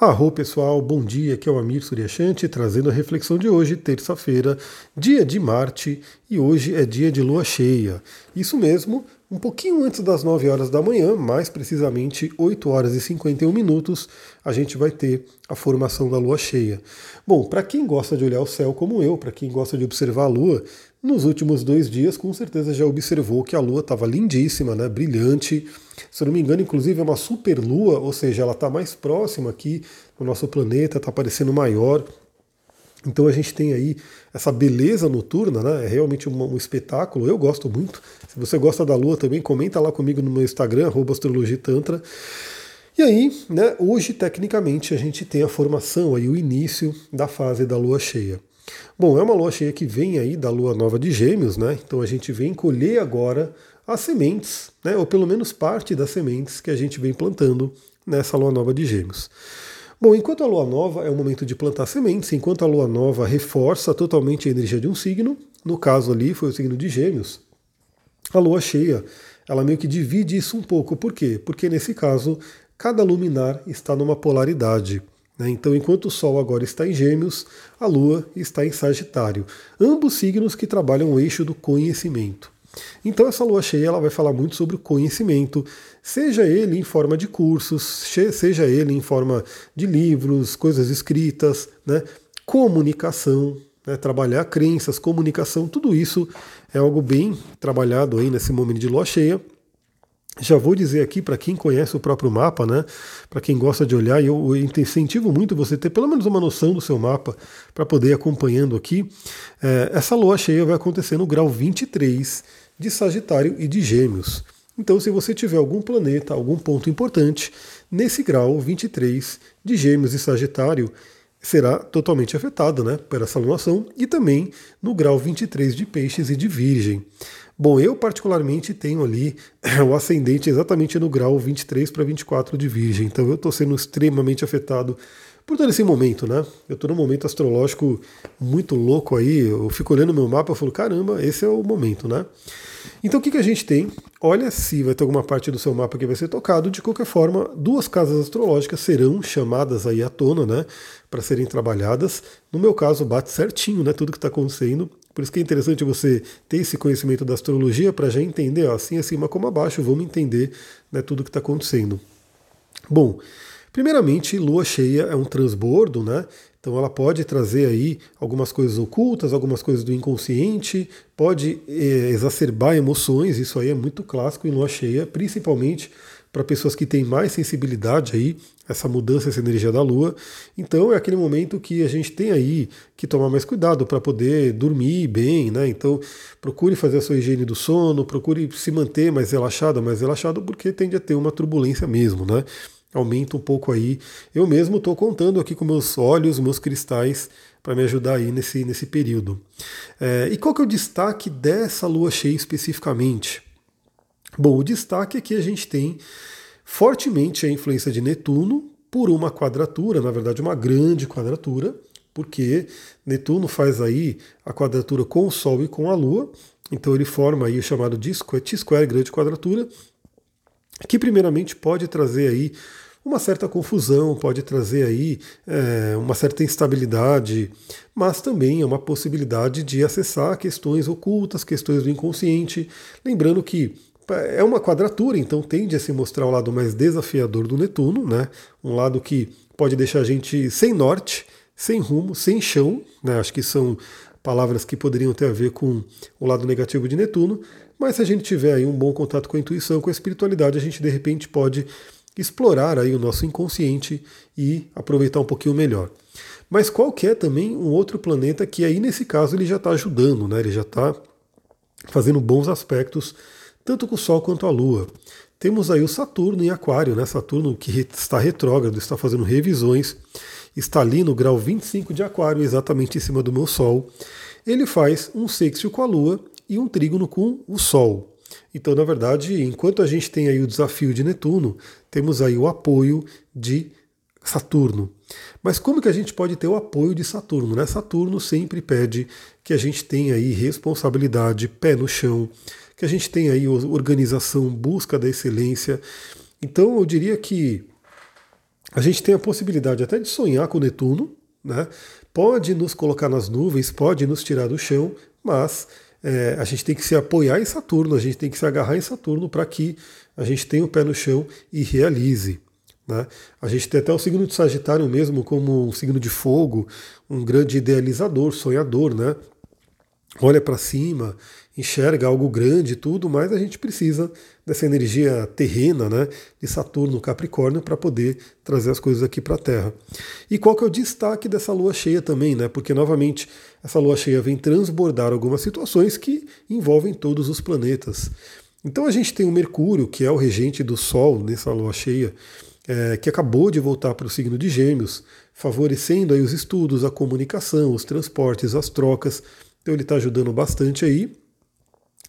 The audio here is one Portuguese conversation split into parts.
Arro pessoal, bom dia, aqui é o Amir Suryashanti trazendo a reflexão de hoje, terça-feira, dia de Marte e hoje é dia de lua cheia. Isso mesmo, um pouquinho antes das 9 horas da manhã, mais precisamente 8 horas e 51 minutos, a gente vai ter a formação da lua cheia. Bom, para quem gosta de olhar o céu como eu, para quem gosta de observar a lua, nos últimos dois dias com certeza já observou que a lua estava lindíssima, né, brilhante se eu não me engano, inclusive é uma superlua, ou seja, ela está mais próxima aqui do nosso planeta, está parecendo maior. Então a gente tem aí essa beleza noturna, né? É realmente um, um, espetáculo. Eu gosto muito. Se você gosta da Lua também, comenta lá comigo no meu Instagram, astrologitantra. E aí, né, hoje, tecnicamente, a gente tem a formação aí, o início da fase da lua cheia. Bom, é uma lua cheia que vem aí da lua nova de Gêmeos, né? Então a gente vem colher agora as sementes, né, ou pelo menos parte das sementes que a gente vem plantando nessa lua nova de Gêmeos. Bom, enquanto a lua nova é o momento de plantar sementes, enquanto a lua nova reforça totalmente a energia de um signo, no caso ali foi o signo de Gêmeos, a lua cheia, ela meio que divide isso um pouco. Por quê? Porque nesse caso, cada luminar está numa polaridade. Né? Então, enquanto o Sol agora está em Gêmeos, a Lua está em Sagitário. Ambos signos que trabalham o eixo do conhecimento. Então essa lua cheia ela vai falar muito sobre o conhecimento, seja ele em forma de cursos, seja ele em forma de livros, coisas escritas, né? comunicação, né? trabalhar crenças, comunicação, tudo isso é algo bem trabalhado aí nesse momento de lua cheia. Já vou dizer aqui para quem conhece o próprio mapa, né? Para quem gosta de olhar, eu incentivo muito você ter pelo menos uma noção do seu mapa para poder ir acompanhando aqui. É, essa lua cheia vai acontecer no grau 23 de Sagitário e de Gêmeos. Então, se você tiver algum planeta, algum ponto importante, nesse grau 23 de Gêmeos e Sagitário, será totalmente afetado né, por essa alunação, e também no grau 23 de Peixes e de Virgem. Bom, eu particularmente tenho ali o ascendente exatamente no grau 23 para 24 de Virgem, então eu estou sendo extremamente afetado por todo esse momento, né? Eu estou num momento astrológico muito louco aí, eu fico olhando meu mapa e falo, caramba, esse é o momento, né? Então o que, que a gente tem? Olha se vai ter alguma parte do seu mapa que vai ser tocado. De qualquer forma, duas casas astrológicas serão chamadas aí à tona, né? Para serem trabalhadas. No meu caso, bate certinho, né? Tudo que está acontecendo. Por isso que é interessante você ter esse conhecimento da astrologia para já entender, ó, assim acima como abaixo, vamos entender né, tudo que está acontecendo. Bom, Primeiramente, lua cheia é um transbordo, né? Então ela pode trazer aí algumas coisas ocultas, algumas coisas do inconsciente, pode é, exacerbar emoções, isso aí é muito clássico em lua cheia, principalmente para pessoas que têm mais sensibilidade aí, essa mudança, essa energia da lua. Então é aquele momento que a gente tem aí que tomar mais cuidado para poder dormir bem, né? Então procure fazer a sua higiene do sono, procure se manter mais relaxado, mais relaxado, porque tende a ter uma turbulência mesmo, né? Aumenta um pouco aí. Eu mesmo estou contando aqui com meus olhos, meus cristais, para me ajudar aí nesse, nesse período. É, e qual que é o destaque dessa lua cheia especificamente? Bom, o destaque é que a gente tem fortemente a influência de Netuno por uma quadratura, na verdade uma grande quadratura, porque Netuno faz aí a quadratura com o Sol e com a Lua, então ele forma aí o chamado T-square, grande quadratura, que primeiramente pode trazer aí uma certa confusão, pode trazer aí é, uma certa instabilidade, mas também é uma possibilidade de acessar questões ocultas, questões do inconsciente. Lembrando que é uma quadratura, então tende a se mostrar o lado mais desafiador do Netuno, né? um lado que pode deixar a gente sem norte, sem rumo, sem chão, né? acho que são palavras que poderiam ter a ver com o lado negativo de Netuno, mas se a gente tiver aí um bom contato com a intuição, com a espiritualidade, a gente de repente pode explorar aí o nosso inconsciente e aproveitar um pouquinho melhor. Mas qual que é também um outro planeta que aí nesse caso ele já está ajudando, né? Ele já está fazendo bons aspectos tanto com o Sol quanto a Lua. Temos aí o Saturno em Aquário, né? Saturno que está retrógrado, está fazendo revisões, está ali no grau 25 de Aquário, exatamente em cima do meu Sol. Ele faz um sextil com a Lua e um trígono com o Sol. Então, na verdade, enquanto a gente tem aí o desafio de Netuno, temos aí o apoio de Saturno. Mas como que a gente pode ter o apoio de Saturno? Né? Saturno sempre pede que a gente tenha aí responsabilidade, pé no chão, que a gente tenha aí organização, busca da excelência. Então eu diria que A gente tem a possibilidade até de sonhar com Netuno, né? pode nos colocar nas nuvens, pode nos tirar do chão, mas é, a gente tem que se apoiar em Saturno, a gente tem que se agarrar em Saturno para que a gente tenha o pé no chão e realize. Né? A gente tem até o signo de Sagitário mesmo como um signo de fogo, um grande idealizador, sonhador, né? Olha para cima, enxerga algo grande e tudo, mas a gente precisa dessa energia terrena, né, de Saturno, Capricórnio, para poder trazer as coisas aqui para a Terra. E qual que é o destaque dessa lua cheia também, né? Porque novamente essa lua cheia vem transbordar algumas situações que envolvem todos os planetas. Então a gente tem o Mercúrio, que é o regente do Sol nessa lua cheia, é, que acabou de voltar para o signo de Gêmeos, favorecendo aí os estudos, a comunicação, os transportes, as trocas. Então ele está ajudando bastante aí.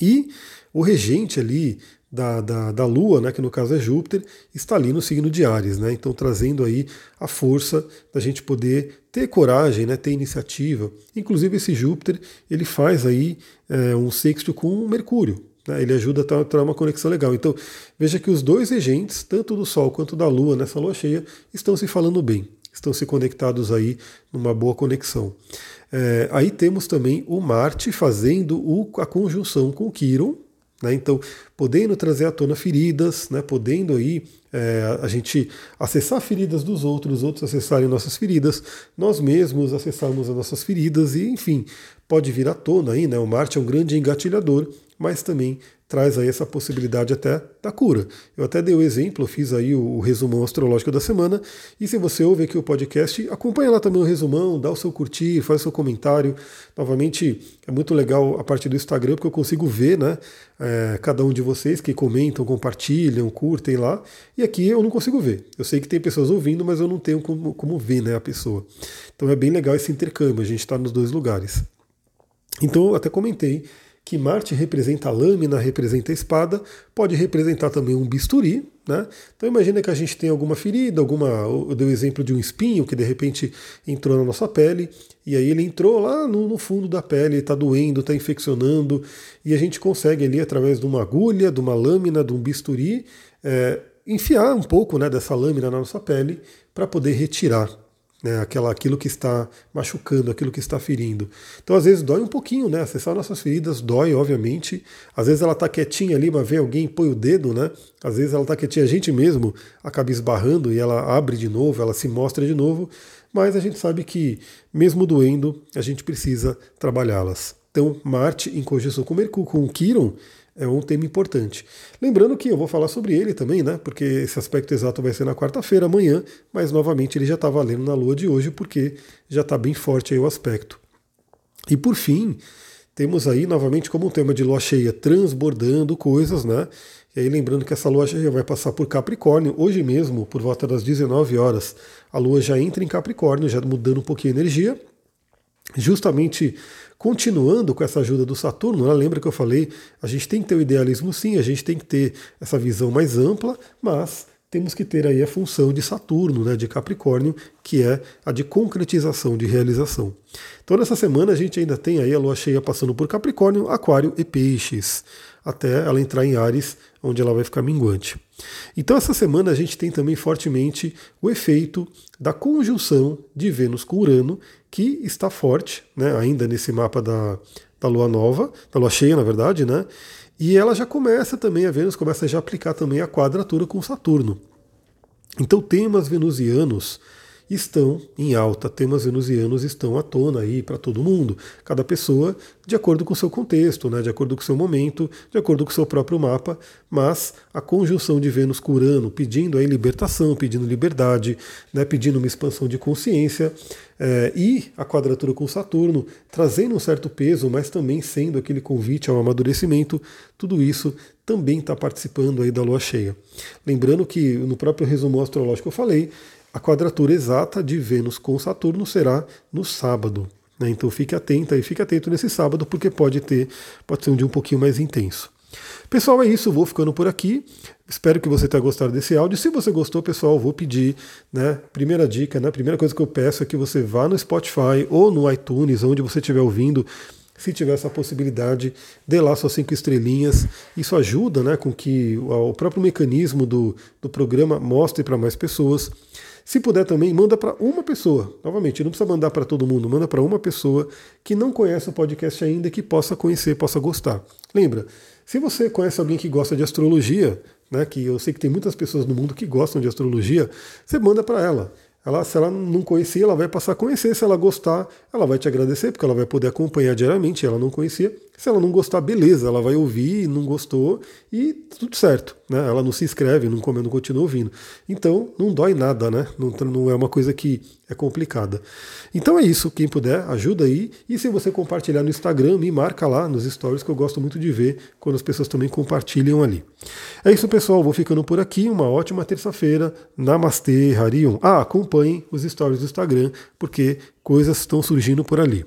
E o regente ali da, da, da, Lua, né, que no caso é Júpiter, está ali no signo de Ares, né? Então trazendo aí a força da gente poder ter coragem, né, ter iniciativa. Inclusive esse Júpiter ele faz aí é, um sexto com Mercúrio, né? Ele ajuda a ter uma conexão legal. Então, veja que os dois regentes, tanto do Sol quanto da Lua, nessa lua cheia, estão se falando bem, estão se conectados aí numa boa conexão. É, aí temos também o Marte fazendo o, a conjunção com Quiron, né? então podendo trazer à tona feridas, né? podendo aí é, a gente acessar feridas dos outros, os outros acessarem nossas feridas, nós mesmos acessarmos as nossas feridas e enfim, pode vir à tona aí, né? O Marte é um grande engatilhador mas também traz aí essa possibilidade até da cura. Eu até dei o exemplo, fiz aí o, o resumão astrológico da semana, e se você ouve aqui o podcast, acompanha lá também o resumão, dá o seu curtir, faz o seu comentário. Novamente, é muito legal a parte do Instagram, porque eu consigo ver, né, é, cada um de vocês que comentam, compartilham, curtem lá, e aqui eu não consigo ver. Eu sei que tem pessoas ouvindo, mas eu não tenho como, como ver, né, a pessoa. Então é bem legal esse intercâmbio, a gente está nos dois lugares. Então eu até comentei que Marte representa a lâmina, representa a espada, pode representar também um bisturi. Né? Então imagina que a gente tem alguma ferida, alguma. Eu dei o exemplo de um espinho que de repente entrou na nossa pele, e aí ele entrou lá no, no fundo da pele, está doendo, está infeccionando, e a gente consegue ali, através de uma agulha, de uma lâmina, de um bisturi, é, enfiar um pouco né, dessa lâmina na nossa pele para poder retirar né, aquela, aquilo que está machucando, aquilo que está ferindo. Então, às vezes, dói um pouquinho, né? Acessar nossas feridas dói, obviamente. Às vezes ela está quietinha ali, mas vem alguém põe o dedo, né? Às vezes ela está quietinha, a gente mesmo acaba esbarrando e ela abre de novo, ela se mostra de novo. Mas a gente sabe que, mesmo doendo, a gente precisa trabalhá-las. Então, Marte em conjunção com Mercúrio, com Quiron, é um tema importante. Lembrando que eu vou falar sobre ele também, né? Porque esse aspecto exato vai ser na quarta-feira, amanhã, mas novamente ele já está valendo na lua de hoje, porque já está bem forte aí o aspecto. E por fim, temos aí novamente como um tema de lua cheia transbordando coisas, né? E aí lembrando que essa lua cheia vai passar por Capricórnio, hoje mesmo, por volta das 19 horas, a lua já entra em Capricórnio, já mudando um pouquinho a energia, justamente Continuando com essa ajuda do Saturno, né, lembra que eu falei, a gente tem que ter o idealismo sim, a gente tem que ter essa visão mais ampla, mas temos que ter aí a função de Saturno, né, de Capricórnio, que é a de concretização, de realização. Então nessa semana a gente ainda tem aí a lua cheia passando por Capricórnio, Aquário e Peixes, até ela entrar em Ares, onde ela vai ficar minguante. Então essa semana a gente tem também fortemente o efeito da conjunção de Vênus com Urano, que está forte, né, ainda nesse mapa da, da lua nova, da lua cheia, na verdade, né? E ela já começa também, a Vênus começa a já aplicar também a quadratura com Saturno. Então, temas venusianos estão em alta, temas venusianos estão à tona aí para todo mundo, cada pessoa de acordo com o seu contexto, né, de acordo com o seu momento, de acordo com o seu próprio mapa, mas a conjunção de Vênus com Urano pedindo aí libertação, pedindo liberdade, né, pedindo uma expansão de consciência, é, e a quadratura com Saturno trazendo um certo peso, mas também sendo aquele convite ao amadurecimento, tudo isso também está participando aí da lua cheia. Lembrando que no próprio resumo astrológico eu falei, a quadratura exata de Vênus com Saturno será no sábado. Né? Então fique atento aí, fique atento nesse sábado, porque pode ter, pode ser um dia um pouquinho mais intenso. Pessoal, é isso, vou ficando por aqui. Espero que você tenha gostado desse áudio. Se você gostou, pessoal, vou pedir, né? Primeira dica, né? Primeira coisa que eu peço é que você vá no Spotify ou no iTunes, onde você estiver ouvindo, se tiver essa possibilidade, dê lá suas cinco estrelinhas. Isso ajuda né, com que o próprio mecanismo do, do programa mostre para mais pessoas. Se puder também, manda para uma pessoa. Novamente, não precisa mandar para todo mundo, manda para uma pessoa que não conhece o podcast ainda e que possa conhecer, possa gostar. Lembra, se você conhece alguém que gosta de astrologia, né, que eu sei que tem muitas pessoas no mundo que gostam de astrologia, você manda para ela. Ela, se ela não conhecia, ela vai passar a conhecer. Se ela gostar, ela vai te agradecer, porque ela vai poder acompanhar diariamente. Ela não conhecia. Se ela não gostar, beleza, ela vai ouvir, não gostou e tudo certo. Né? Ela não se inscreve, não, não continua ouvindo. Então, não dói nada, né? Não, não é uma coisa que é complicada. Então é isso. Quem puder, ajuda aí. E se você compartilhar no Instagram, me marca lá nos stories, que eu gosto muito de ver quando as pessoas também compartilham ali. É isso, pessoal. Vou ficando por aqui. Uma ótima terça-feira. Namastê, Harion. Ah, acompanhem os stories do Instagram, porque coisas estão surgindo por ali.